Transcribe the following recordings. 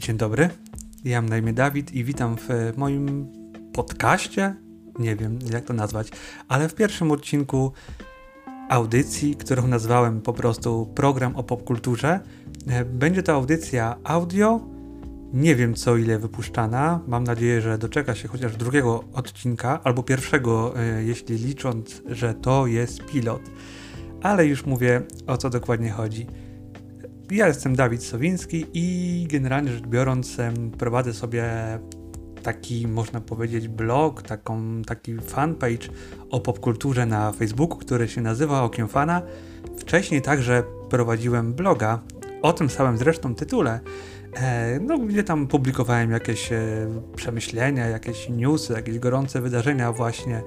Dzień dobry, ja mam na imię Dawid i witam w moim podcaście, nie wiem jak to nazwać, ale w pierwszym odcinku audycji, którą nazwałem po prostu program o popkulturze. Będzie to audycja audio, nie wiem co ile wypuszczana, mam nadzieję, że doczeka się chociaż drugiego odcinka, albo pierwszego, e, jeśli licząc, że to jest pilot. Ale już mówię o co dokładnie chodzi. Ja jestem Dawid Sowiński i generalnie rzecz biorąc prowadzę sobie taki, można powiedzieć, blog, taką, taki fanpage o popkulturze na Facebooku, który się nazywa Okiem Fana. Wcześniej także prowadziłem bloga o tym samym zresztą tytule, e, no, gdzie tam publikowałem jakieś e, przemyślenia, jakieś newsy, jakieś gorące wydarzenia właśnie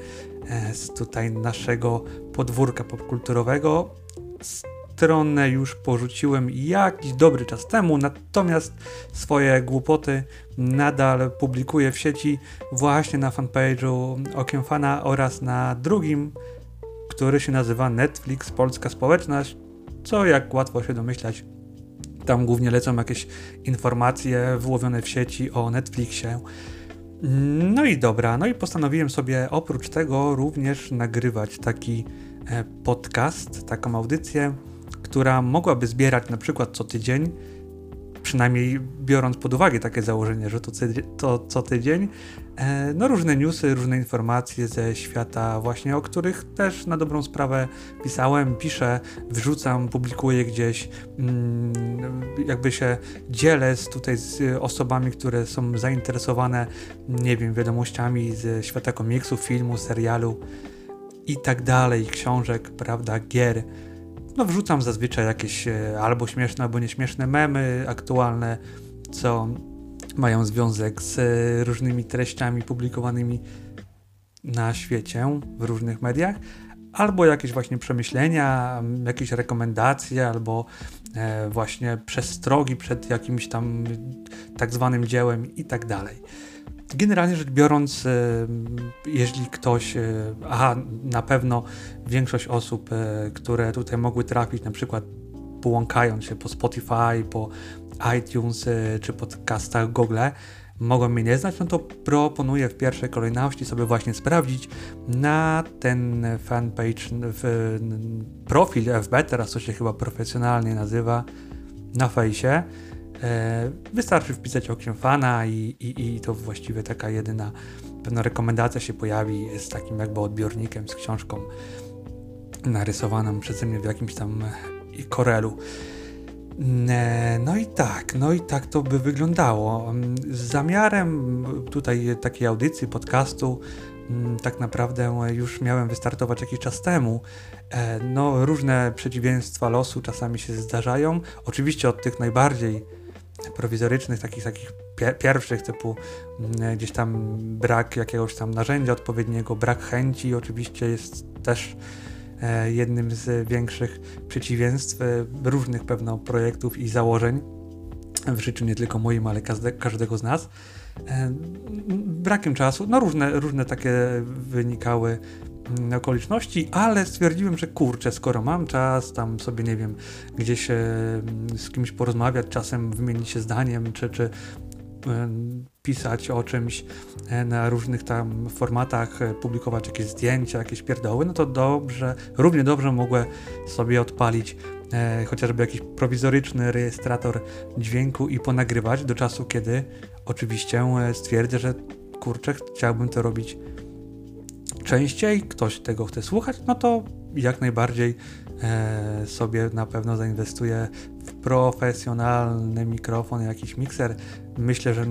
e, z tutaj naszego podwórka popkulturowego stronę już porzuciłem jakiś dobry czas temu, natomiast swoje głupoty nadal publikuję w sieci właśnie na fanpage'u Okiem Fana oraz na drugim, który się nazywa Netflix Polska Społeczność, co jak łatwo się domyślać, tam głównie lecą jakieś informacje wyłowione w sieci o Netflixie. No i dobra, no i postanowiłem sobie oprócz tego również nagrywać taki e, podcast, taką audycję która mogłaby zbierać na przykład co tydzień, przynajmniej biorąc pod uwagę takie założenie, że to, to co tydzień, e, no różne newsy, różne informacje ze świata właśnie, o których też na dobrą sprawę pisałem, piszę, wrzucam, publikuję gdzieś, mm, jakby się dzielę z, tutaj z osobami, które są zainteresowane, nie wiem, wiadomościami ze świata komiksu, filmu, serialu i tak dalej, książek, prawda, gier no wrzucam zazwyczaj jakieś e, albo śmieszne, albo nieśmieszne memy aktualne, co mają związek z e, różnymi treściami publikowanymi na świecie, w różnych mediach, albo jakieś właśnie przemyślenia, jakieś rekomendacje, albo e, właśnie przestrogi przed jakimś tam tak zwanym dziełem i tak dalej. Generalnie rzecz biorąc, e, jeśli ktoś, e, aha, na pewno większość osób, e, które tutaj mogły trafić, na przykład połąkając się po Spotify, po iTunes czy podcastach Google, mogą mnie nie znać, no to proponuję w pierwszej kolejności sobie właśnie sprawdzić na ten fanpage, w profil FB, teraz to się chyba profesjonalnie nazywa, na fejsie wystarczy wpisać okiem fana i, i, i to właściwie taka jedyna pewna rekomendacja się pojawi z takim jakby odbiornikiem, z książką narysowaną przeze mnie w jakimś tam korelu. E, no i tak, no i tak to by wyglądało. Z zamiarem tutaj takiej audycji, podcastu, mm, tak naprawdę już miałem wystartować jakiś czas temu. E, no, różne przeciwieństwa losu czasami się zdarzają. Oczywiście od tych najbardziej prowizorycznych, takich takich pierwszych, typu mm, gdzieś tam brak jakiegoś tam narzędzia odpowiedniego, brak chęci oczywiście jest też e, jednym z większych przeciwieństw e, różnych pewno projektów i założeń w życiu nie tylko moim, ale każdego z nas. E, brakiem czasu, no różne, różne takie wynikały okoliczności, ale stwierdziłem, że kurczę, skoro mam czas, tam sobie, nie wiem, gdzieś e, z kimś porozmawiać, czasem wymienić się zdaniem, czy, czy e, pisać o czymś e, na różnych tam formatach, publikować jakieś zdjęcia, jakieś pierdoły, no to dobrze, równie dobrze mogę sobie odpalić chociażby jakiś prowizoryczny rejestrator dźwięku i ponagrywać do czasu, kiedy oczywiście stwierdzę, że kurczę, chciałbym to robić częściej, ktoś tego chce słuchać, no to jak najbardziej e, sobie na pewno zainwestuję w profesjonalny mikrofon, jakiś mikser. Myślę, że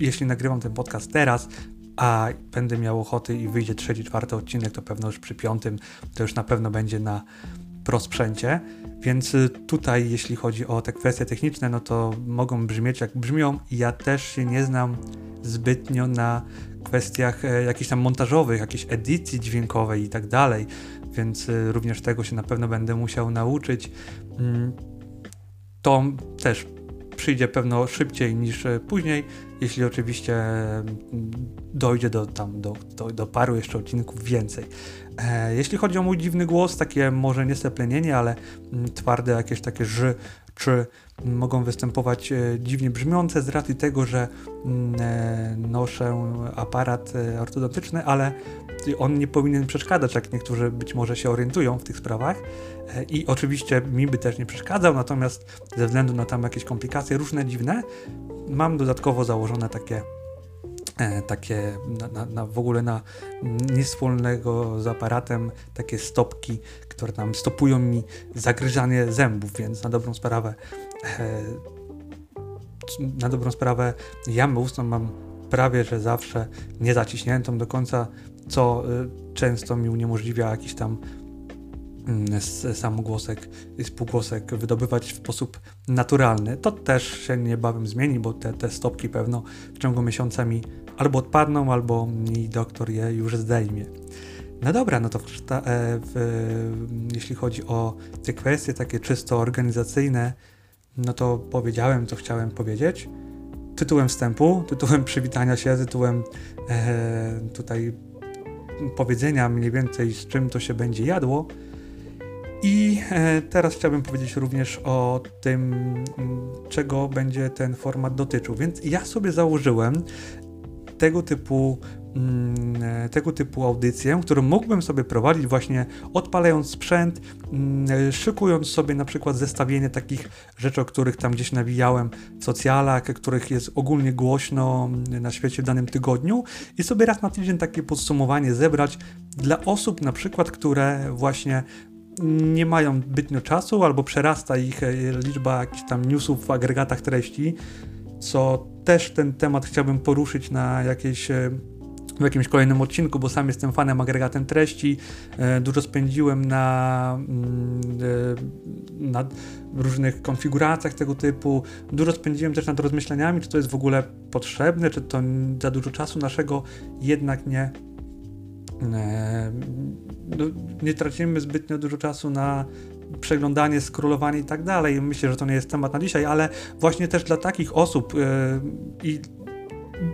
jeśli nagrywam ten podcast teraz, a będę miał ochoty i wyjdzie trzeci, czwarty odcinek, to pewno już przy piątym to już na pewno będzie na prosprzęcie. Więc tutaj, jeśli chodzi o te kwestie techniczne, no to mogą brzmieć jak brzmią. Ja też się nie znam zbytnio na kwestiach e, jakichś tam montażowych, jakiejś edycji dźwiękowej i tak dalej, więc e, również tego się na pewno będę musiał nauczyć. Mm, to też przyjdzie pewno szybciej niż e, później, jeśli oczywiście dojdzie do, tam, do, do, do paru jeszcze odcinków więcej. Jeśli chodzi o mój dziwny głos, takie może nie steplenienie, ale mm, twarde jakieś takie ży, czy mogą występować e, dziwnie brzmiące z racji tego, że mm, e, noszę aparat ortodontyczny, ale on nie powinien przeszkadzać, jak niektórzy być może się orientują w tych sprawach. I oczywiście mi by też nie przeszkadzał, natomiast ze względu na tam jakieś komplikacje różne dziwne, mam dodatkowo założone takie E, takie na, na, w ogóle na nic wspólnego z aparatem takie stopki, które tam stopują mi zagryzanie zębów, więc na dobrą sprawę e, na dobrą sprawę jamę ustną mam prawie, że zawsze nie zaciśniętą do końca, co e, często mi uniemożliwia jakiś tam Mm, samogłosek spółgłosek wydobywać w sposób naturalny. To też się niebawem zmieni, bo te, te stopki pewno w ciągu miesiąca mi albo odpadną, albo mi doktor je już zdejmie. No dobra, no to w, e, w, jeśli chodzi o te kwestie takie czysto organizacyjne, no to powiedziałem, co chciałem powiedzieć. Tytułem wstępu, tytułem przywitania się, tytułem e, tutaj powiedzenia mniej więcej z czym to się będzie jadło. I e, teraz chciałbym powiedzieć również o tym, czego będzie ten format dotyczył. Więc ja sobie założyłem tego typu, e, tego typu audycję, którą mógłbym sobie prowadzić właśnie odpalając sprzęt, e, szykując sobie na przykład zestawienie takich rzeczy, o których tam gdzieś nawijałem w socjalach, których jest ogólnie głośno na świecie w danym tygodniu i sobie raz na tydzień takie podsumowanie zebrać dla osób na przykład, które właśnie nie mają zbytnio czasu, albo przerasta ich e, liczba jakichś tam newsów w agregatach treści, co też ten temat chciałbym poruszyć na e, w jakimś kolejnym odcinku, bo sam jestem fanem agregatem treści. E, dużo spędziłem na, mm, na różnych konfiguracjach tego typu. Dużo spędziłem też nad rozmyśleniami, czy to jest w ogóle potrzebne, czy to za dużo czasu naszego jednak nie no, nie tracimy zbytnio dużo czasu na przeglądanie, scrollowanie i tak dalej. Myślę, że to nie jest temat na dzisiaj, ale właśnie też dla takich osób yy, i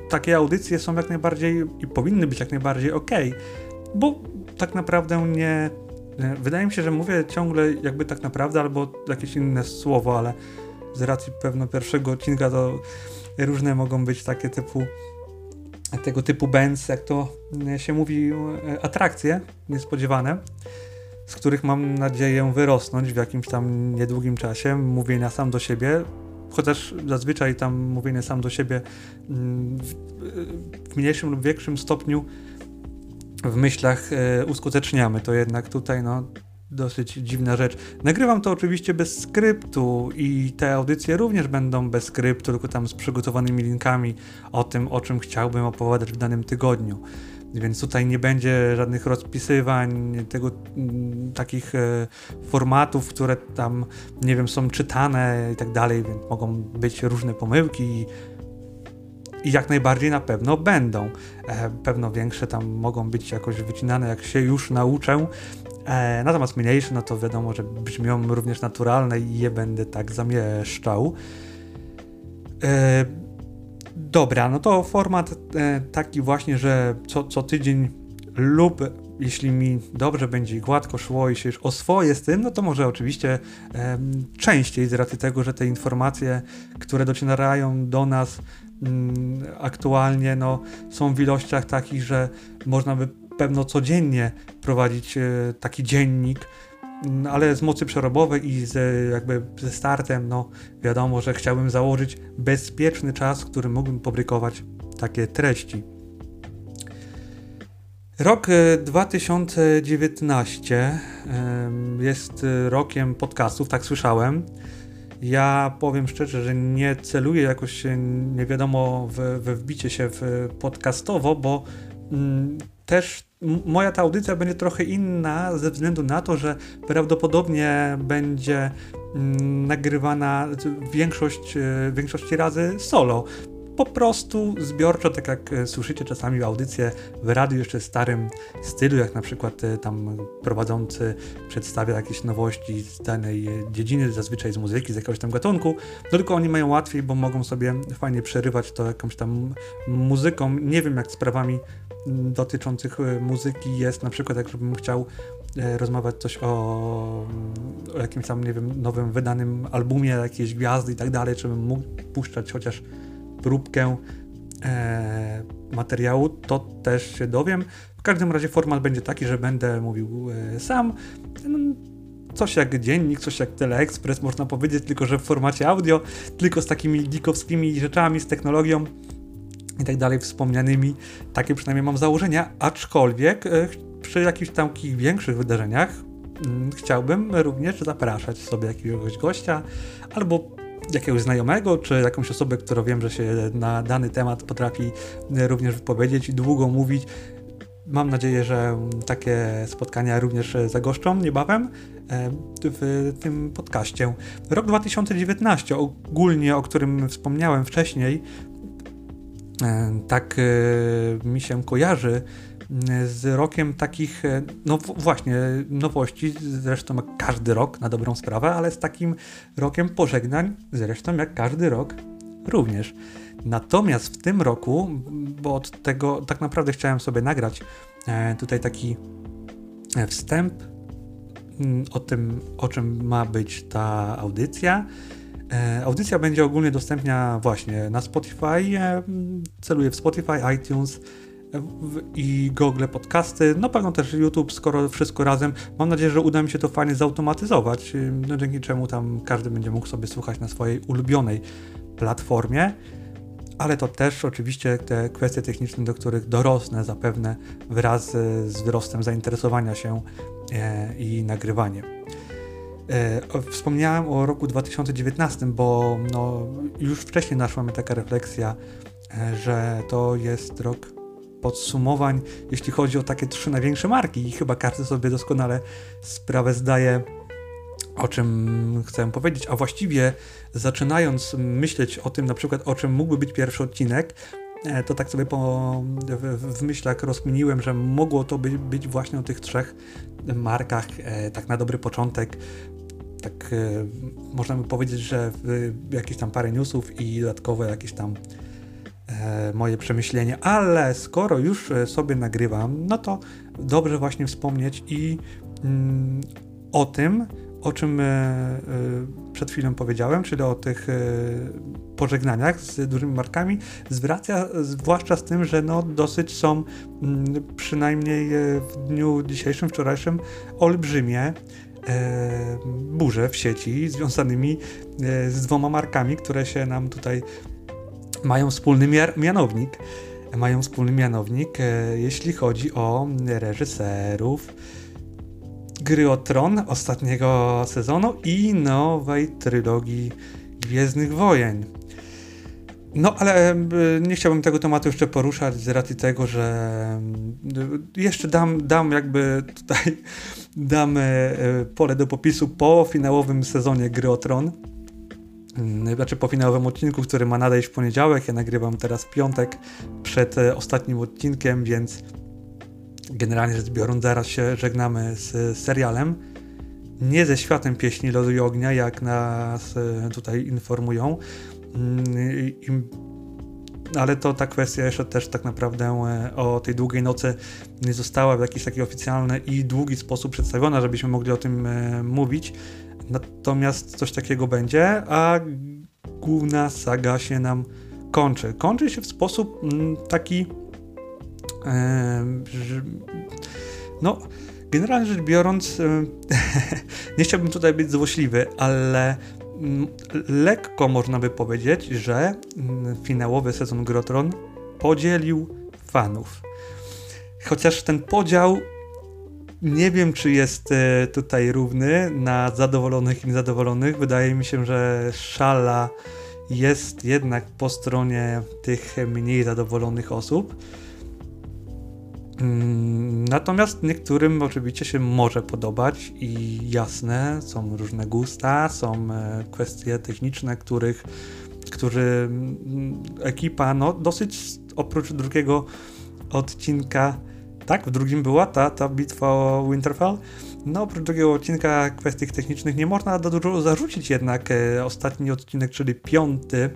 takie audycje są jak najbardziej i powinny być jak najbardziej ok, bo tak naprawdę nie. Wydaje mi się, że mówię ciągle jakby tak naprawdę albo jakieś inne słowo, ale z racji pewno pierwszego odcinka to różne mogą być takie typu tego typu bands, jak to e, się mówi, e, atrakcje niespodziewane, z których mam nadzieję wyrosnąć w jakimś tam niedługim czasie, mówienia sam do siebie, chociaż zazwyczaj tam mówienie sam do siebie mm, w mniejszym lub większym stopniu w myślach e, uskuteczniamy. To jednak tutaj no, dosyć dziwna rzecz. Nagrywam to oczywiście bez skryptu i te audycje również będą bez skryptu, tylko tam z przygotowanymi linkami o tym, o czym chciałbym opowiadać w danym tygodniu. Więc tutaj nie będzie żadnych rozpisywań, tego, m, takich e, formatów, które tam, nie wiem, są czytane i tak dalej, więc mogą być różne pomyłki i jak najbardziej na pewno będą. E, pewno większe tam mogą być jakoś wycinane, jak się już nauczę, E, natomiast mniejsze, no to wiadomo, że brzmią również naturalne i je będę tak zamieszczał. E, dobra, no to format e, taki właśnie, że co, co tydzień lub jeśli mi dobrze będzie gładko szło i się już oswoję z tym, no to może oczywiście e, częściej z racji tego, że te informacje, które docierają do nas mm, aktualnie, no, są w ilościach takich, że można by pewno codziennie prowadzić e, taki dziennik, ale z mocy przerobowej i z, jakby ze startem, no wiadomo, że chciałbym założyć bezpieczny czas, w którym mógłbym publikować takie treści. Rok 2019 e, jest rokiem podcastów, tak słyszałem. Ja powiem szczerze, że nie celuję jakoś nie wiadomo we wbicie się w podcastowo, bo mm, też moja ta audycja będzie trochę inna ze względu na to, że prawdopodobnie będzie mm, nagrywana większość, e, większości razy solo. Po prostu zbiorczo, tak jak e, słyszycie czasami audycje w radiu jeszcze starym stylu, jak na przykład e, tam prowadzący przedstawia jakieś nowości z danej dziedziny, zazwyczaj z muzyki, z jakiegoś tam gatunku, no tylko oni mają łatwiej, bo mogą sobie fajnie przerywać to jakąś tam muzyką. Nie wiem jak z prawami dotyczących muzyki jest na przykład, jak chciał rozmawiać coś o, o jakimś tam, nie wiem, nowym wydanym albumie, jakiejś gwiazdy i tak dalej, czy bym mógł puszczać chociaż próbkę e, materiału, to też się dowiem. W każdym razie format będzie taki, że będę mówił e, sam. No, coś jak dziennik, coś jak Teleexpress, można powiedzieć, tylko że w formacie audio, tylko z takimi dikowskimi rzeczami, z technologią i tak dalej wspomnianymi. Takie przynajmniej mam założenia, aczkolwiek e, przy jakichś takich większych wydarzeniach mm, chciałbym również zapraszać sobie jakiegoś gościa albo jakiegoś znajomego, czy jakąś osobę, która wiem, że się na dany temat potrafi również wypowiedzieć i długo mówić. Mam nadzieję, że takie spotkania również zagoszczą niebawem e, w tym podcaście. Rok 2019, ogólnie o którym wspomniałem wcześniej, e, tak e, mi się kojarzy z rokiem takich, e, no właśnie, nowości, zresztą jak każdy rok na dobrą sprawę, ale z takim rokiem pożegnań, zresztą jak każdy rok również. Natomiast w tym roku, bo od tego tak naprawdę chciałem sobie nagrać e, tutaj taki e, wstęp mm, o tym, o czym ma być ta audycja. Audycja będzie ogólnie dostępna właśnie na Spotify, celuję w Spotify, iTunes, i Google Podcasty, no pewno też YouTube, skoro wszystko razem. Mam nadzieję, że uda mi się to fajnie zautomatyzować, no dzięki czemu tam każdy będzie mógł sobie słuchać na swojej ulubionej platformie. Ale to też oczywiście te kwestie techniczne, do których dorosnę zapewne wraz z wzrostem zainteresowania się e, i nagrywaniem. E, wspomniałem o roku 2019, bo no, już wcześniej naszła mi taka refleksja, e, że to jest rok podsumowań, jeśli chodzi o takie trzy największe marki. I chyba każdy sobie doskonale sprawę zdaje, o czym chcę powiedzieć, a właściwie zaczynając myśleć o tym na przykład, o czym mógłby być pierwszy odcinek, to tak sobie po, w, w myślach rozkminiłem, że mogło to być, być właśnie o tych trzech markach, e, tak na dobry początek, tak e, można by powiedzieć, że jakieś tam parę newsów i dodatkowe jakieś tam E, moje przemyślenie, ale skoro już e, sobie nagrywam, no to dobrze właśnie wspomnieć i mm, o tym, o czym e, przed chwilą powiedziałem, czyli o tych pożegnaniach z dużymi markami, zwraca zwłaszcza z tym, że no dosyć są mm, przynajmniej w dniu dzisiejszym, wczorajszym olbrzymie burze w sieci związanymi z dwoma markami, które się nam tutaj mają wspólny mianownik. Mają wspólny mianownik, e, jeśli chodzi o reżyserów gry o Tron ostatniego sezonu i nowej trylogii Gwiezdnych Wojen. No, ale e, nie chciałbym tego tematu jeszcze poruszać z racji tego, że e, jeszcze dam, dam jakby tutaj dam pole do popisu po finałowym sezonie gry o Tron Mm, znaczy po finałowym odcinku, który ma nadejść w poniedziałek. Ja nagrywam teraz piątek przed e, ostatnim odcinkiem, więc generalnie rzecz biorąc, zaraz się żegnamy z serialem. Nie ze światem pieśni lodu i ognia, jak nas e, tutaj informują. Mm, ale to ta kwestia jeszcze też tak naprawdę e, o tej długiej nocy nie została w jakiś taki oficjalny i długi sposób przedstawiona, żebyśmy mogli o tym mówić. Natomiast coś takiego będzie, a główna saga się nam kończy. Kończy się w sposób mm, taki. No, generalnie rzecz biorąc, nie chciałbym tutaj być złośliwy, ale mm, lekko można by powiedzieć, że mm, finałowy sezon Grotron podzielił fanów. Chociaż ten podział nie wiem, czy jest e, tutaj równy na zadowolonych i niezadowolonych. Wydaje mi się, że szala jest jednak po stronie tych mniej zadowolonych osób. Mm, natomiast niektórym oczywiście się może podobać i jasne, są różne gusta, są e, kwestie techniczne, których, którzy mm, ekipa no, dosyć oprócz drugiego odcinka tak, w drugim była ta, ta bitwa o Winterfell. No, oprócz drugiego odcinka kwestii technicznych nie można dużo zarzucić jednak. E, ostatni odcinek, czyli piąty,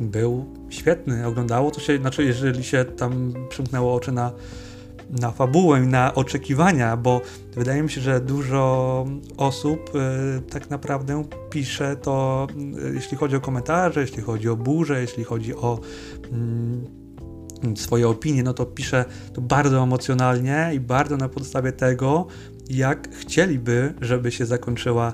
był świetny. Oglądało to się, znaczy jeżeli się tam przymknęło oczy na, na fabułę i na oczekiwania, bo wydaje mi się, że dużo osób y, tak naprawdę pisze to, y, jeśli chodzi o komentarze, jeśli chodzi o burze, jeśli chodzi o y, swoje opinie, no to pisze to bardzo emocjonalnie i bardzo na podstawie tego, jak chcieliby, żeby się zakończyła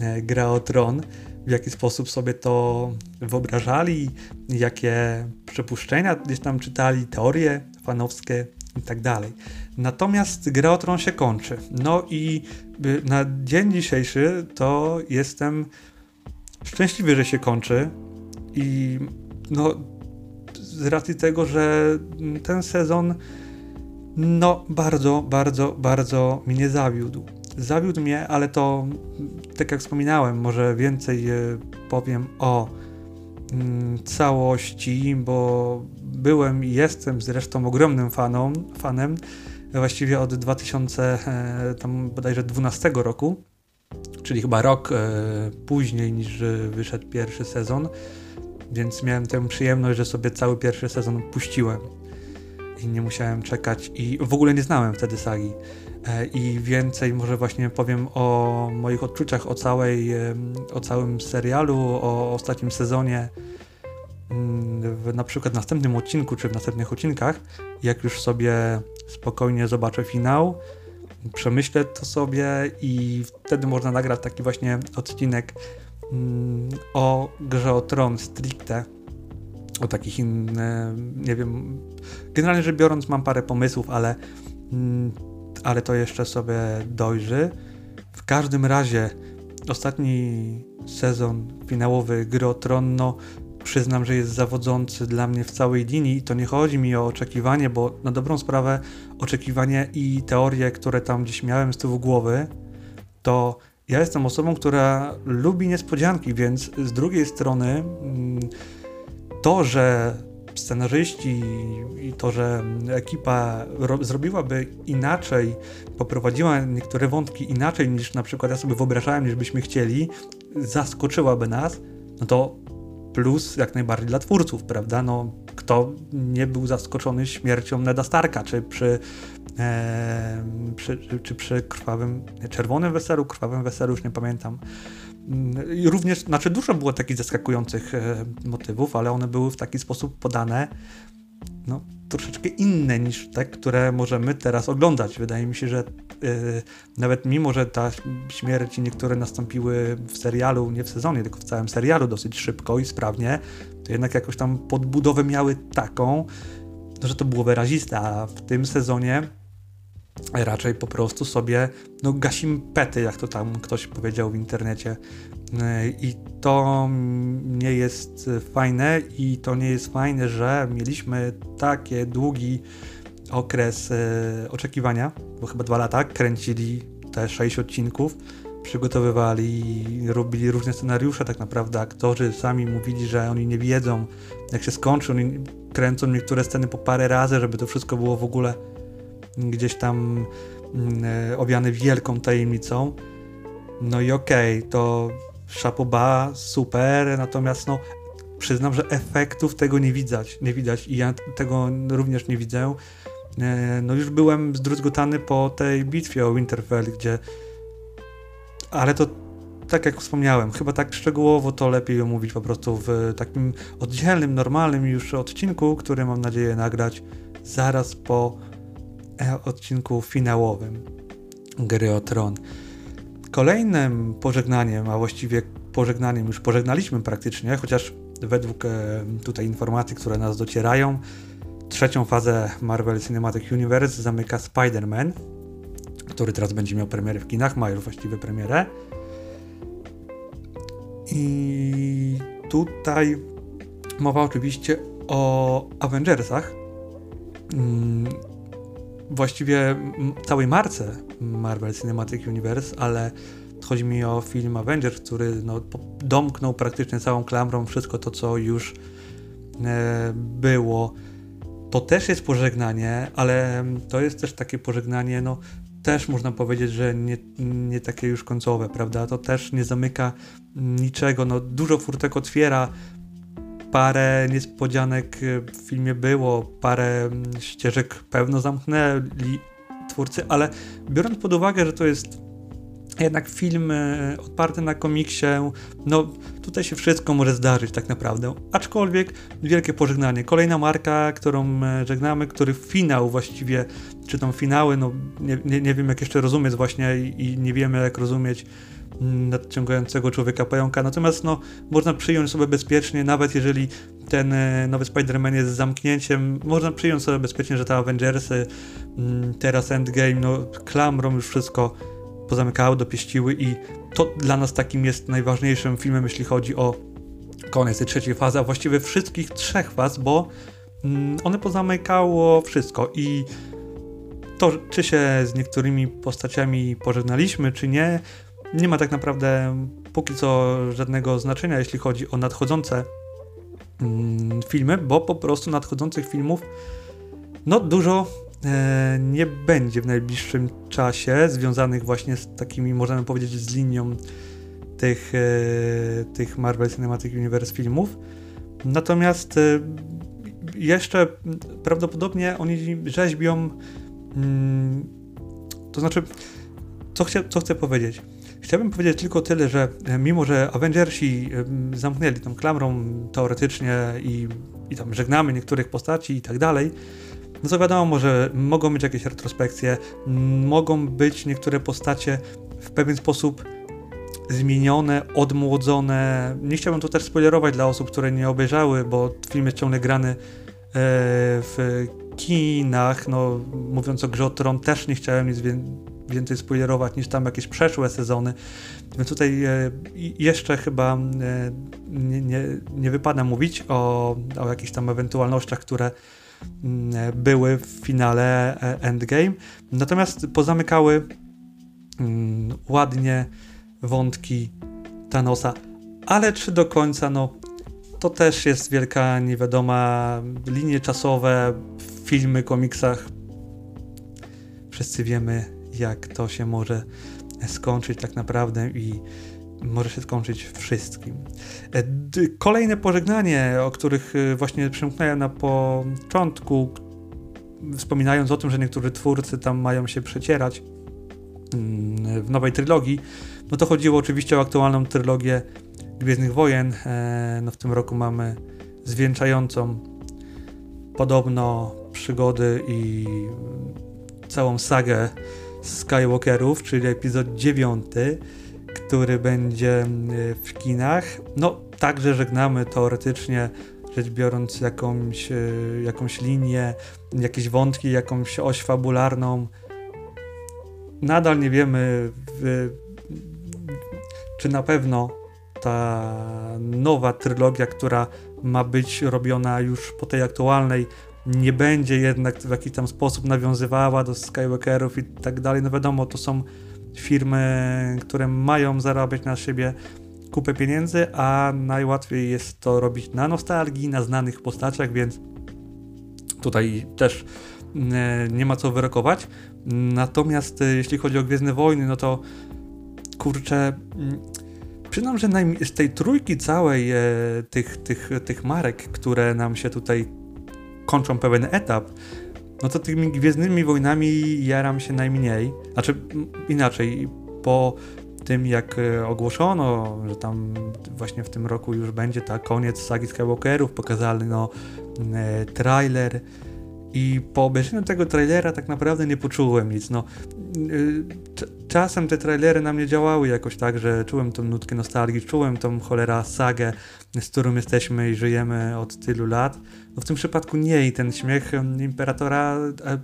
e, gra o tron w jaki sposób sobie to wyobrażali, jakie przypuszczenia gdzieś tam czytali, teorie fanowskie i tak dalej. Natomiast gra o tron się kończy. No i y, na dzień dzisiejszy to jestem szczęśliwy, że się kończy i no z racji tego, że ten sezon no bardzo, bardzo, bardzo mnie zawiódł zawiódł mnie, ale to, tak jak wspominałem, może więcej e, powiem o mm, całości, bo byłem i jestem zresztą ogromnym faną, fanem właściwie od 2000, e, tam bodajże 12 roku, czyli chyba rok e, później niż wyszedł pierwszy sezon, więc miałem tę przyjemność, że sobie cały pierwszy sezon puściłem i nie musiałem czekać i w ogóle nie znałem wtedy sagi. E, i więcej może właśnie powiem o moich odczuciach o, całej, o całym serialu, o ostatnim sezonie. Mm, w na przykład następnym odcinku, czy w następnych odcinkach, jak już sobie spokojnie zobaczę finał, przemyślę to sobie i wtedy można nagrać taki właśnie odcinek mm, o grze o Tron stricte, o takich innych, nie wiem, generalnie rzecz biorąc mam parę pomysłów, ale mm, ale to jeszcze sobie dojrzy. W każdym razie ostatni sezon finałowy Gry o no przyznam, że jest zawodzący dla mnie w całej linii i to nie chodzi mi o oczekiwanie, bo na dobrą sprawę oczekiwanie i teorie, które tam gdzieś miałem z tyłu głowy, to ja jestem osobą, która lubi niespodzianki, więc z drugiej strony mm, to, że scenarzyści i to, że ekipa zrobiłaby inaczej, poprowadziła niektóre wątki inaczej niż na przykład ja sobie wyobrażałem, niż byśmy chcieli, zaskoczyłaby nas, no to plus jak najbardziej dla twórców, prawda? No, kto nie był zaskoczony śmiercią Neda Starka, czy przy, e, przy czy przy krwawym, czerwonym weselu, krwawym weselu, już nie pamiętam. I również, znaczy dużo było takich zaskakujących e, motywów, ale one były w taki sposób podane, no, troszeczkę inne niż te, które możemy teraz oglądać. Wydaje mi się, że yy, nawet mimo, że ta śmierci niektóre nastąpiły w serialu, nie w sezonie, tylko w całym serialu dosyć szybko i sprawnie, to jednak jakoś tam podbudowę miały taką, że to było wyraziste, a w tym sezonie raczej po prostu sobie no, gasimy pety, jak to tam ktoś powiedział w internecie. E, I to nie jest fajne i to nie jest fajne, że mieliśmy taki długi okres e, oczekiwania, bo chyba dwa lata kręcili te sześć odcinków, przygotowywali, robili różne scenariusze, tak naprawdę aktorzy sami mówili, że oni nie wiedzą jak się skończy, oni kręcą niektóre sceny po parę razy, żeby to wszystko było w ogóle gdzieś tam mm, e, owiany wielką tajemnicą. No i okej, okay, to szapoba, super, natomiast no przyznam, że efektów tego nie widać, nie widać i ja tego również nie widzę. E, no już byłem zdruzgotany po tej bitwie o Winterfell, gdzie ale to tak jak wspomniałem, chyba tak szczegółowo to lepiej omówić po prostu w takim oddzielnym, normalnym już odcinku, który mam nadzieję nagrać zaraz po odcinku finałowym Gry o Tron. Kolejnym pożegnaniem, a właściwie pożegnaniem już pożegnaliśmy praktycznie, chociaż według e, tutaj informacji, które nas docierają, trzecią fazę Marvel Cinematic Universe zamyka Spider-Man, który teraz będzie miał premierę w kinach, ma już właściwie premierę. I tutaj mowa oczywiście o Avengersach. Właściwie całej marce Marvel Cinematic Universe, ale chodzi mi o film Avengers, który no, domknął praktycznie całą klamrą wszystko to, co już e, było. To też jest pożegnanie, ale to jest też takie pożegnanie, no też można powiedzieć, że nie, nie takie już końcowe, prawda? To też nie zamyka niczego, no dużo furtek otwiera, parę niespodzianek w filmie było, parę mm, ścieżek pewno zamknęli twórcy, ale biorąc pod uwagę, że to jest jednak film e, oparty na komiksie, no tutaj się wszystko może zdarzyć tak naprawdę. Aczkolwiek wielkie pożegnanie. Kolejna marka, którą e, żegnamy, który finał właściwie, czy tam finały, no nie, nie, nie wiem jak jeszcze rozumieć właśnie i, i nie wiemy jak rozumieć nadciągającego człowieka pająka. Natomiast no, można przyjąć sobie bezpiecznie, nawet jeżeli ten e, nowy Spider-Man jest zamknięciem, można przyjąć sobie bezpiecznie, że te Avengersy, mm, teraz Endgame, no klamrą już wszystko pozamykały, dopieściły i to dla nas takim jest najważniejszym filmem, jeśli chodzi o koniec tej trzeciej fazy, a właściwie wszystkich trzech faz, bo mm, one pozamykało wszystko i to, czy się z niektórymi postaciami pożegnaliśmy, czy nie, nie ma tak naprawdę póki co żadnego znaczenia, jeśli chodzi o nadchodzące mm, filmy, bo po prostu nadchodzących filmów no dużo E, nie będzie w najbliższym czasie związanych właśnie z takimi, możemy powiedzieć, z linią tych, e, tych Marvel Cinematic Universe filmów. Natomiast e, jeszcze prawdopodobnie oni rzeźbią, mm, to znaczy, co, chcę, co chcę powiedzieć? Chciałbym powiedzieć tylko tyle, że mimo, że Avengersi zamknęli tą klamrą teoretycznie i, i tam żegnamy niektórych postaci i tak dalej, no to wiadomo, że mogą być jakieś retrospekcje, mogą być niektóre postacie w pewien sposób zmienione, odmłodzone. Nie chciałbym tu też spoilerować dla osób, które nie obejrzały, bo film jest ciągle grany e, w kinach. No, mówiąc o Grze o Tron, też nie chciałem nic więcej spoilerować niż tam jakieś przeszłe sezony. Więc tutaj e, jeszcze chyba e, nie, nie, nie wypada mówić o, o jakichś tam ewentualnościach, które Mm, były w finale e, Endgame. Natomiast pozamykały mm, ładnie wątki Thanosa. Ale czy do końca, no to też jest wielka niewiadoma. Linie czasowe, filmy, komiksach. Wszyscy wiemy, jak to się może skończyć tak naprawdę i może się skończyć wszystkim. E, kolejne pożegnanie, o których e, właśnie przemknąłem na początku, wspominając o tym, że niektórzy twórcy tam mają się przecierać mm, w nowej trylogii, no to chodziło oczywiście o aktualną trylogię Gwiezdnych Wojen. E, no w tym roku mamy zwieńczającą podobno przygody i całą sagę Skywalkerów, czyli epizod dziewiąty który będzie mm, w kinach. No, także żegnamy teoretycznie rzecz biorąc jakąś, e, jakąś linię, jakieś wątki, jakąś oś fabularną. Nadal nie wiemy, czy na pewno ta nowa trylogia, która ma być robiona już po tej aktualnej, nie będzie jednak w jakiś tam sposób nawiązywała do Skywalkerów i tak dalej. No wiadomo, to są firmy, które mają zarabiać na siebie kupę pieniędzy, a najłatwiej jest to robić na nostalgii, na znanych postaciach, więc tutaj też mm, nie ma co wyrokować. Natomiast e, jeśli chodzi o Gwiezdne Wojny, no to kurczę, mm, przyznam, że z tej trójki całej e, tych, tych, tych marek, które nam się tutaj kończą pewien etap, no to tymi Gwiezdnymi Wojnami jaram się najmniej. Znaczy, inaczej, po tym jak e, ogłoszono, że tam właśnie w tym roku już będzie ta koniec sagi Skywalkerów, pokazali no e, trailer i po obejrzeniu tego trailera tak naprawdę nie poczułem nic. No, czasem te trailery na mnie działały jakoś tak, że czułem tą nutkę nostalgii, czułem tą cholera sagę, z którą jesteśmy i żyjemy od tylu lat. No w tym przypadku nie i ten śmiech Imperatora e,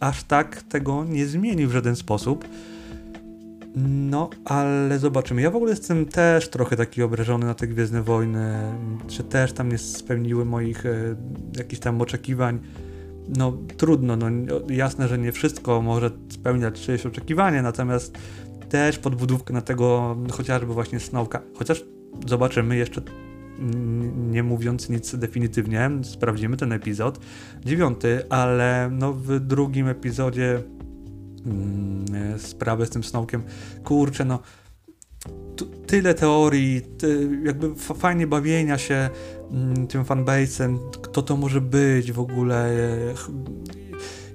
aż tak tego nie zmienił w żaden sposób. No, ale zobaczymy. Ja w ogóle jestem też trochę taki obrażony na te Gwiezdne Wojny, że też tam nie spełniły moich e, jakichś tam oczekiwań. No, trudno, no jasne, że nie wszystko może spełniać czyjeś oczekiwania, natomiast też podbudówkę na tego chociażby właśnie Snowka. Chociaż zobaczymy jeszcze nie mówiąc nic definitywnie, sprawdzimy ten epizod, dziewiąty, ale no w drugim epizodzie mm, sprawy z tym Snowkiem, kurczę, no tyle teorii, jakby fajnie bawienia się mm, tym fanbase'em, kto to może być w ogóle. E,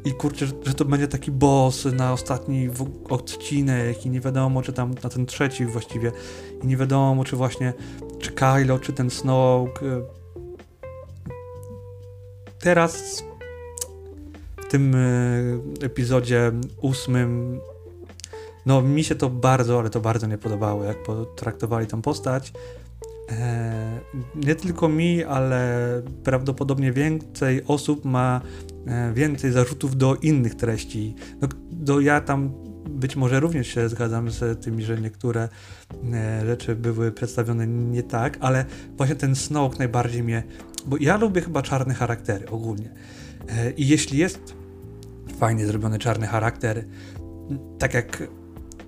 I kurczę, że, że to będzie taki boss na ostatni odcinek i nie wiadomo, czy tam na ten trzeci właściwie i nie wiadomo, czy właśnie czy Kylo, czy ten Snoke. E. Teraz w tym e, epizodzie ósmym no mi się to bardzo, ale to bardzo nie podobało, jak potraktowali tą postać. E, nie tylko mi, ale prawdopodobnie więcej osób ma e, więcej zarzutów do innych treści. No, do, ja tam być może również się zgadzam z tymi, że niektóre e, rzeczy były przedstawione nie tak, ale właśnie ten Snoke najbardziej mnie, bo ja lubię chyba czarne charaktery ogólnie. I jeśli jest fajnie zrobiony czarny charakter, tak jak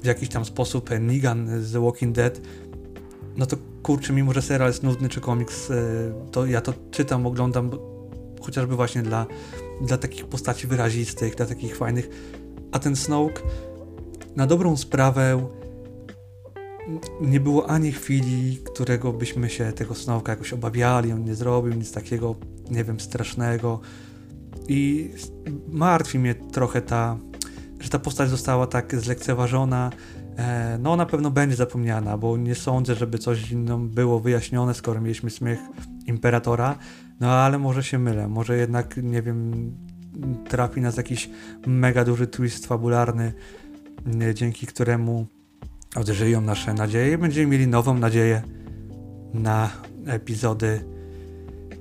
w jakiś tam sposób Negan z The Walking Dead, no to kurczę, mimo że serial jest nudny czy komiks, e, to ja to czytam, oglądam chociażby właśnie dla, dla takich postaci wyrazistych, dla takich fajnych. A ten Snoke na dobrą sprawę nie było ani chwili, którego byśmy się tego Snowka jakoś obawiali, on nie zrobił nic takiego, nie wiem, strasznego. I martwi mnie trochę ta, że ta postać została tak zlekceważona. E, no na pewno będzie zapomniana, bo nie sądzę, żeby coś innym było wyjaśnione, skoro mieliśmy śmiech Imperatora. No ale może się mylę, może jednak, nie wiem, trafi nas jakiś mega duży twist fabularny, dzięki któremu odżyją nasze nadzieje. Będziemy mieli nową nadzieję na epizody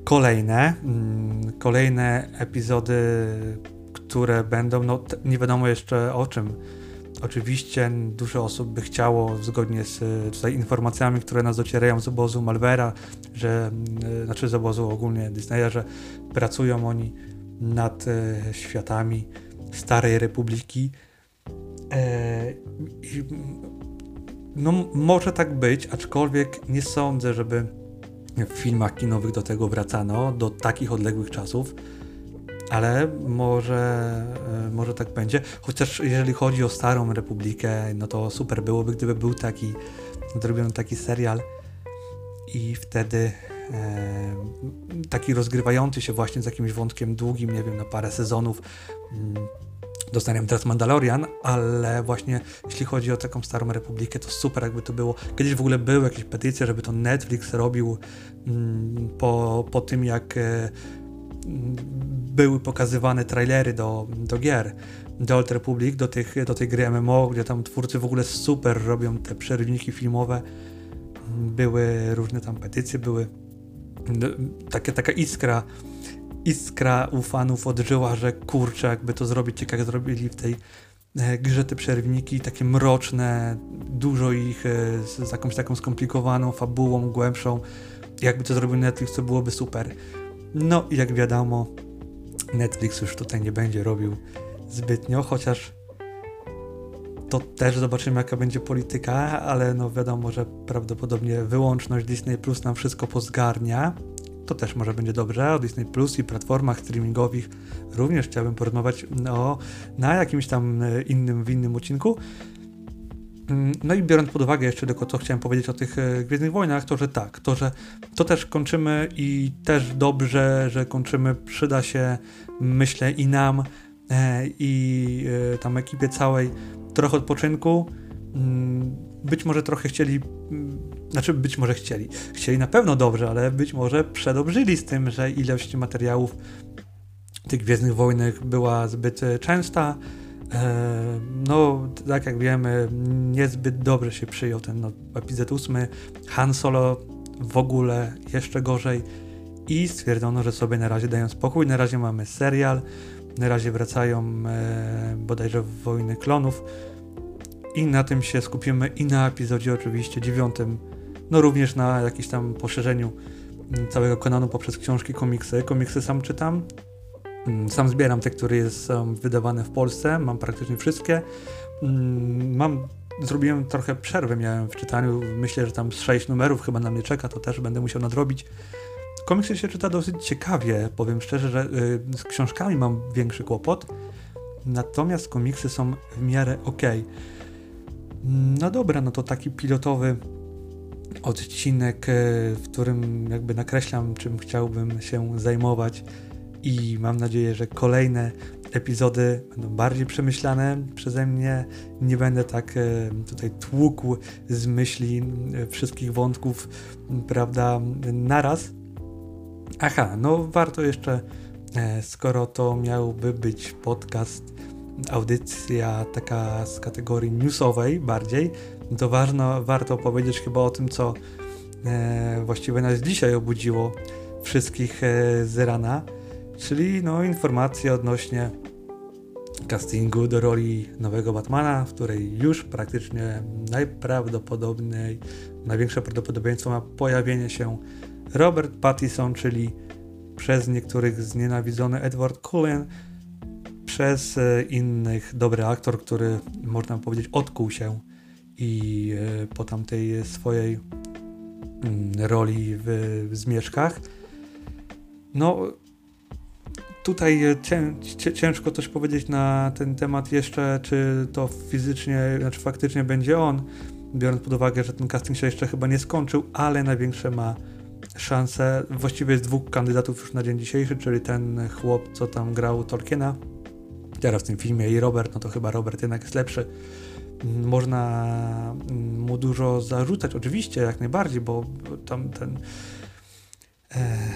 kolejne. Mm, kolejne epizody które będą, no nie wiadomo jeszcze o czym. Oczywiście dużo osób by chciało, zgodnie z tutaj informacjami, które nas docierają z obozu Malvera, że, y, znaczy z obozu ogólnie Disneya, że pracują oni nad y, światami Starej Republiki. E, no, może tak być, aczkolwiek nie sądzę, żeby w filmach kinowych do tego wracano, do takich odległych czasów ale może, e, może tak będzie. Chociaż jeżeli chodzi o Starą Republikę, no to super byłoby, gdyby był taki, zrobiono taki serial i wtedy e, taki rozgrywający się właśnie z jakimś wątkiem długim, nie wiem, na parę sezonów. Mm, dostaniemy teraz Mandalorian, ale właśnie jeśli chodzi o taką Starą Republikę, to super jakby to było. Kiedyś w ogóle były jakieś petycje, żeby to Netflix robił mm, po, po tym, jak e, były pokazywane trailery do, do gier, do Old Republic, do, tych, do tej gry MMO, gdzie tam twórcy w ogóle super robią te przerywniki filmowe. Były różne tam petycje, były no, takie, taka iskra, iskra u fanów odżyła, że kurczę, jakby to zrobić, tak jak zrobili w tej e, grze te przerywniki, takie mroczne, dużo ich e, z jakąś taką skomplikowaną fabułą, głębszą. Jakby to zrobił Netflix, to byłoby super. No, jak wiadomo, Netflix już tutaj nie będzie robił zbytnio, chociaż to też zobaczymy, jaka będzie polityka, ale no wiadomo, że prawdopodobnie wyłączność Disney Plus nam wszystko pozgarnia. To też może będzie dobrze. O Disney Plus i platformach streamingowych również chciałbym porozmawiać no, na jakimś tam e, innym, w innym odcinku. Mm, no i biorąc pod uwagę jeszcze tylko co chciałem powiedzieć o tych e, Gwiezdnych Wojnach, to że tak, to że to też kończymy i też dobrze, że kończymy, przyda się myślę i nam e, i e, tam ekipie całej trochę odpoczynku. Mm, być może trochę chcieli, mm, znaczy być może chcieli, chcieli na pewno dobrze, ale być może przedobrzyli z tym, że ilość materiałów tych Gwiezdnych Wojnych była zbyt częsta, no, tak jak wiemy, niezbyt dobrze się przyjął ten no, epizod ósmy. Han Solo w ogóle jeszcze gorzej i stwierdzono, że sobie na razie dają spokój. Na razie mamy serial, na razie wracają e, bodajże Wojny Klonów i na tym się skupimy i na epizodzie oczywiście dziewiątym, no również na jakimś tam poszerzeniu całego kanonu poprzez książki, komiksy. Komiksy sam czytam, sam zbieram te, które są wydawane w Polsce, mam praktycznie wszystkie. Mm, mam, zrobiłem trochę przerwy, miałem w czytaniu, myślę, że tam z 6 numerów chyba na mnie czeka, to też będę musiał nadrobić. Komiksy się czyta dosyć ciekawie, powiem szczerze, że y, z książkami mam większy kłopot, natomiast komiksy są w miarę ok. No dobra, no to taki pilotowy odcinek, e, w którym jakby nakreślam, czym chciałbym się zajmować i mam nadzieję, że kolejne epizody będą bardziej przemyślane przeze mnie. Nie będę tak e, tutaj tłukł z myśli e, wszystkich wątków, prawda, naraz. Aha, no warto jeszcze, skoro to miałby być podcast, audycja taka z kategorii newsowej bardziej, to warto powiedzieć chyba o tym, co e, właściwie nas dzisiaj obudziło wszystkich e, z rana, czyli no, informacje odnośnie castingu do roli nowego Batmana, w której już praktycznie najprawdopodobniej, największe prawdopodobieństwo ma pojawienie się Robert Pattinson, czyli przez niektórych znienawidzony Edward Cullen, przez e, innych dobry aktor, który można powiedzieć odkuł się i e, po tamtej swojej mm, roli w, w. No, tutaj ciężko też powiedzieć na ten temat jeszcze, czy to fizycznie, znaczy faktycznie będzie on, biorąc pod uwagę, że ten casting się jeszcze chyba nie skończył, ale największe ma szanse. Właściwie jest dwóch kandydatów już na dzień dzisiejszy, czyli ten chłop, co tam grał Tolkiena, teraz w tym filmie i Robert, no to chyba Robert jednak jest lepszy. Można mu dużo zarzucać, oczywiście, jak najbardziej, bo tam ten e,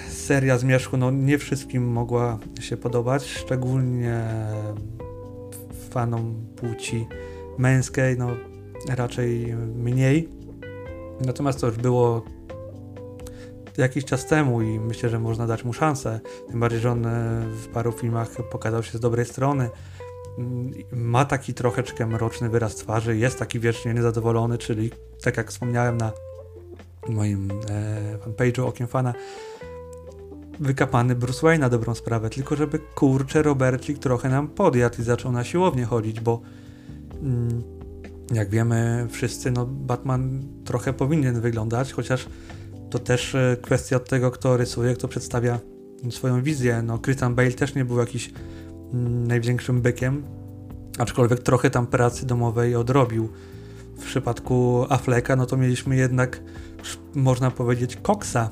seria Zmierzchu no, nie wszystkim mogła się podobać, szczególnie fanom płci męskiej, no raczej mniej. Natomiast to już było jakiś czas temu i myślę, że można dać mu szansę. Tym bardziej, że on e, w paru filmach pokazał się z dobrej strony ma taki troszeczkę mroczny wyraz twarzy, jest taki wiecznie niezadowolony, czyli tak jak wspomniałem na moim e, fanpage'u Okiem Fana, wykapany Bruce Wayne na dobrą sprawę, tylko żeby kurczę Robercik trochę nam podjadł i zaczął na siłownię chodzić, bo mm, jak wiemy wszyscy, no Batman trochę powinien wyglądać, chociaż to też e, kwestia od tego, kto rysuje, kto przedstawia swoją wizję. No Christian Bale też nie był jakiś największym bykiem, aczkolwiek trochę tam pracy domowej odrobił. W przypadku Afflecka, no to mieliśmy jednak, można powiedzieć, koksa,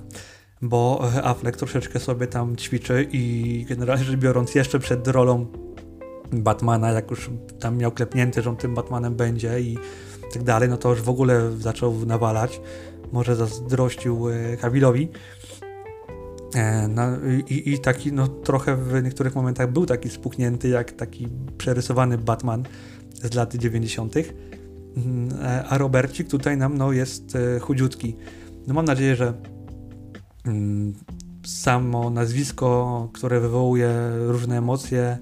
bo Affleck troszeczkę sobie tam ćwiczy i generalnie rzecz biorąc, jeszcze przed rolą Batmana, jak już tam miał klepnięty, że on tym Batmanem będzie i tak dalej, no to już w ogóle zaczął nawalać. Może zazdrościł Kawilowi. E, no, i, I taki no, trochę w niektórych momentach był taki spuknięty, jak taki przerysowany Batman z lat 90. Mm, e, a Robercik tutaj nam no, jest e, chudziutki. No, mam nadzieję, że mm, samo nazwisko, które wywołuje różne emocje,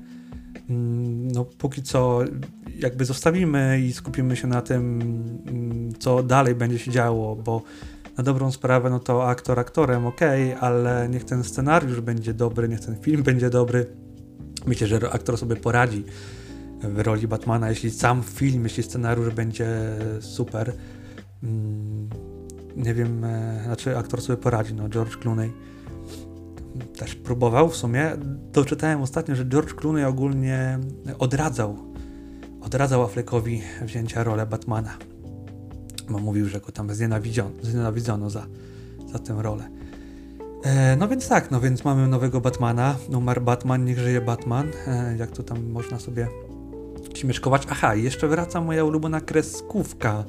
mm, no póki co jakby zostawimy i skupimy się na tym, co dalej będzie się działo, bo na dobrą sprawę, no to aktor aktorem, ok, ale niech ten scenariusz będzie dobry, niech ten film będzie dobry. Myślę, że aktor sobie poradzi w roli Batmana, jeśli sam film, jeśli scenariusz będzie super. Mm, nie wiem, e, znaczy aktor sobie poradzi, no George Clooney też próbował w sumie. Doczytałem ostatnio, że George Clooney ogólnie odradzał, odradzał Affleckowi wzięcia rolę Batmana bo mówił, że go tam znienawidzono, znienawidzono za, za tę rolę. E, no więc tak, no więc mamy nowego Batmana, numer Batman, niech żyje Batman, e, jak to tam można sobie śmieszkować. Aha, jeszcze wraca moja ulubiona kreskówka,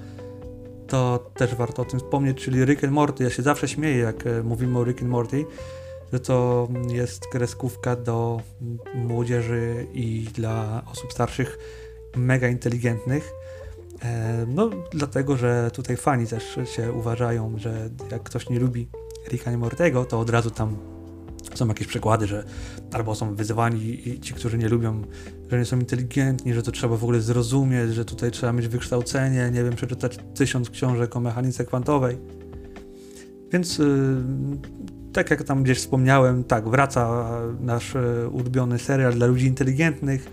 to też warto o tym wspomnieć, czyli Rick and Morty. Ja się zawsze śmieję, jak e, mówimy o Rick and Morty, że to jest kreskówka do młodzieży i dla osób starszych mega inteligentnych. E, no, dlatego, że tutaj fani też się uważają, że jak ktoś nie lubi Ricka Mortego, to od razu tam są jakieś przykłady, że albo są wyzywani ci, którzy nie lubią, że nie są inteligentni, że to trzeba w ogóle zrozumieć, że tutaj trzeba mieć wykształcenie, nie wiem, przeczytać tysiąc książek o mechanice kwantowej. Więc yy, tak jak tam gdzieś wspomniałem, tak, wraca nasz yy, ulubiony serial dla ludzi inteligentnych,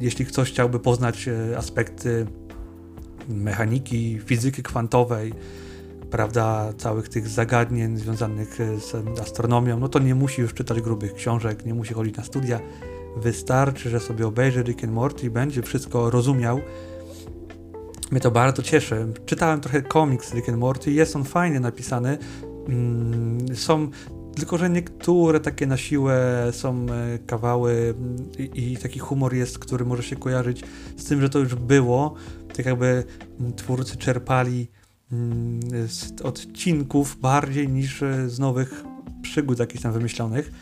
jeśli ktoś chciałby poznać e, aspekty mechaniki, fizyki kwantowej, prawda, całych tych zagadnień związanych e, z astronomią, no to nie musi już czytać grubych książek, nie musi chodzić na studia. Wystarczy, że sobie obejrzy Rick and Morty i będzie wszystko rozumiał. mnie to bardzo cieszy. Czytałem trochę komiks Rick and Morty, jest on fajnie napisany. Mm, są tylko, że niektóre takie na siłę są e, kawały i, i, taki humor jest, który może się kojarzyć z tym, że to już było. Tak jakby twórcy czerpali z odcinków bardziej niż e, z nowych przygód jakichś tam wymyślonych.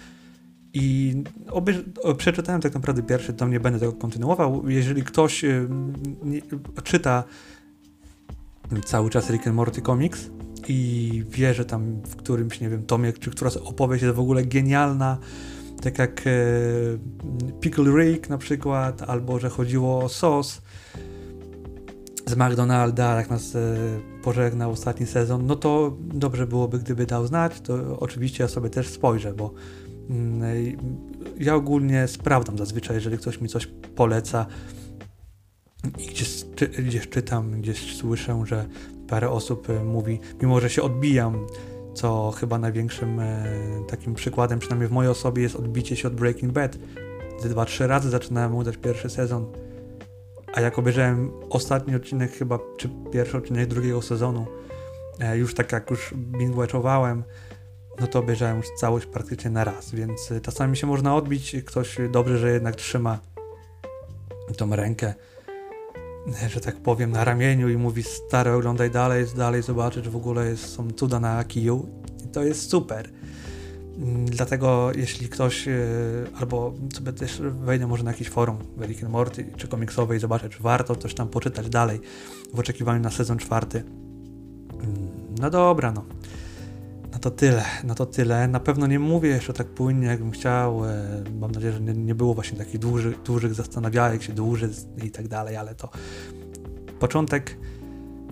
I obie, przeczytałem tak naprawdę pierwszy tom, nie będę tego kontynuował. Jeżeli ktoś y, nie, czyta cały czas Rick and Morty Comics i wie, że tam w którymś, nie wiem, tomie, czy któraś opowieść jest w ogóle genialna, tak jak e, Pickle Rick na przykład, albo że chodziło o sos z McDonalda, jak nas e, pożegnał ostatni sezon, no to dobrze byłoby, gdyby dał znać, to oczywiście ja sobie też spojrzę, bo Mm, ja ogólnie sprawdzam zazwyczaj, jeżeli ktoś mi coś poleca i gdzieś, gdzieś czytam, gdzieś słyszę, że parę osób e, mówi, mimo że się odbijam, co chyba największym e, takim przykładem, przynajmniej w mojej osobie, jest odbicie się od Breaking Bad. Ze dwa, trzy razy zaczynałem udać pierwszy sezon, a jak obejrzałem ostatni odcinek chyba, czy pierwszy odcinek drugiego sezonu, e, już tak jak już binge-watchowałem, no to obejrzałem już całość praktycznie na raz, więc y, czasami się można odbić, ktoś dobrze, że jednak trzyma tą rękę, że tak powiem, na ramieniu i mówi stary, oglądaj dalej, dalej zobaczysz, w ogóle są cuda na kiju i to jest super. Dlatego jeśli ktoś, y, albo sobie też wejdę może na jakiś forum Rick Morty czy komiksowe i zobaczę, czy warto coś tam poczytać dalej w oczekiwaniu na sezon czwarty. Mm, no dobra, no. No to tyle, no to tyle. Na pewno nie mówię jeszcze tak płynnie, jakbym chciał. E, mam nadzieję, że nie, nie było właśnie takich dużych, dużych zastanawiałek się dłużej i tak dalej, ale to początek,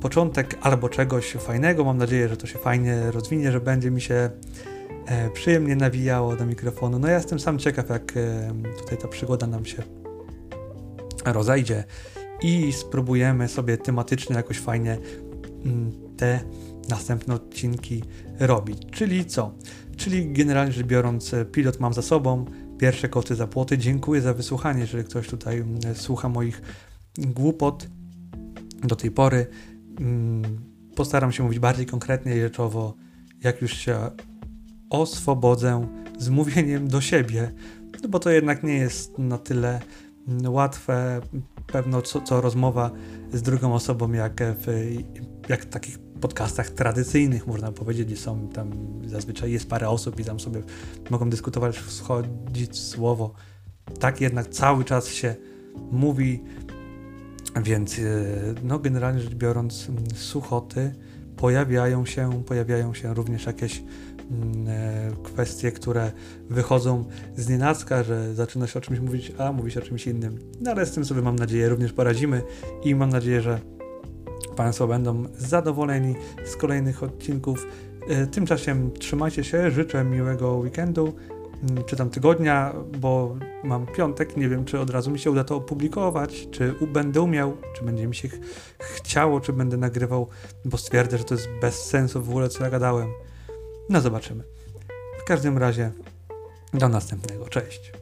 początek albo czegoś fajnego. Mam nadzieję, że to się fajnie rozwinie, że będzie mi się e, przyjemnie nawijało do mikrofonu. No ja jestem sam ciekaw, jak e, tutaj ta przygoda nam się rozejdzie i spróbujemy sobie tematycznie jakoś fajnie mm, te następne odcinki robić. Czyli co? Czyli generalnie rzecz biorąc, pilot mam za sobą, pierwsze koty za płoty. Dziękuję za wysłuchanie, jeżeli ktoś tutaj mm, słucha moich głupot do tej pory. Mm, postaram się mówić bardziej konkretnie i rzeczowo, jak już się oswobodzę z mówieniem do siebie, no bo to jednak nie jest na tyle łatwe, pewno co, co rozmowa z drugą osobą, jak w jak takich podcastach tradycyjnych, można powiedzieć, gdzie są tam zazwyczaj jest parę osób i tam sobie mogą dyskutować, wschodzić słowo. Tak jednak cały czas się mówi, więc e, no generalnie rzecz biorąc suchoty pojawiają się, pojawiają się również jakieś kwestie, które wychodzą z nienacka, że zaczyna się o czymś mówić, a mówi się o czymś innym. No ale z tym sobie mam nadzieję również poradzimy i mam nadzieję, że Państwo będą zadowoleni z kolejnych odcinków. E, tymczasem trzymajcie się, życzę miłego weekendu, mm, czy tam tygodnia, bo mam piątek, nie wiem czy od razu mi się uda to opublikować, czy będę umiał, czy będzie mi się ch chciało, czy będę nagrywał, bo stwierdzę, że to jest bez sensu w ogóle co ja gadałem. No zobaczymy. W każdym razie do następnego. Cześć.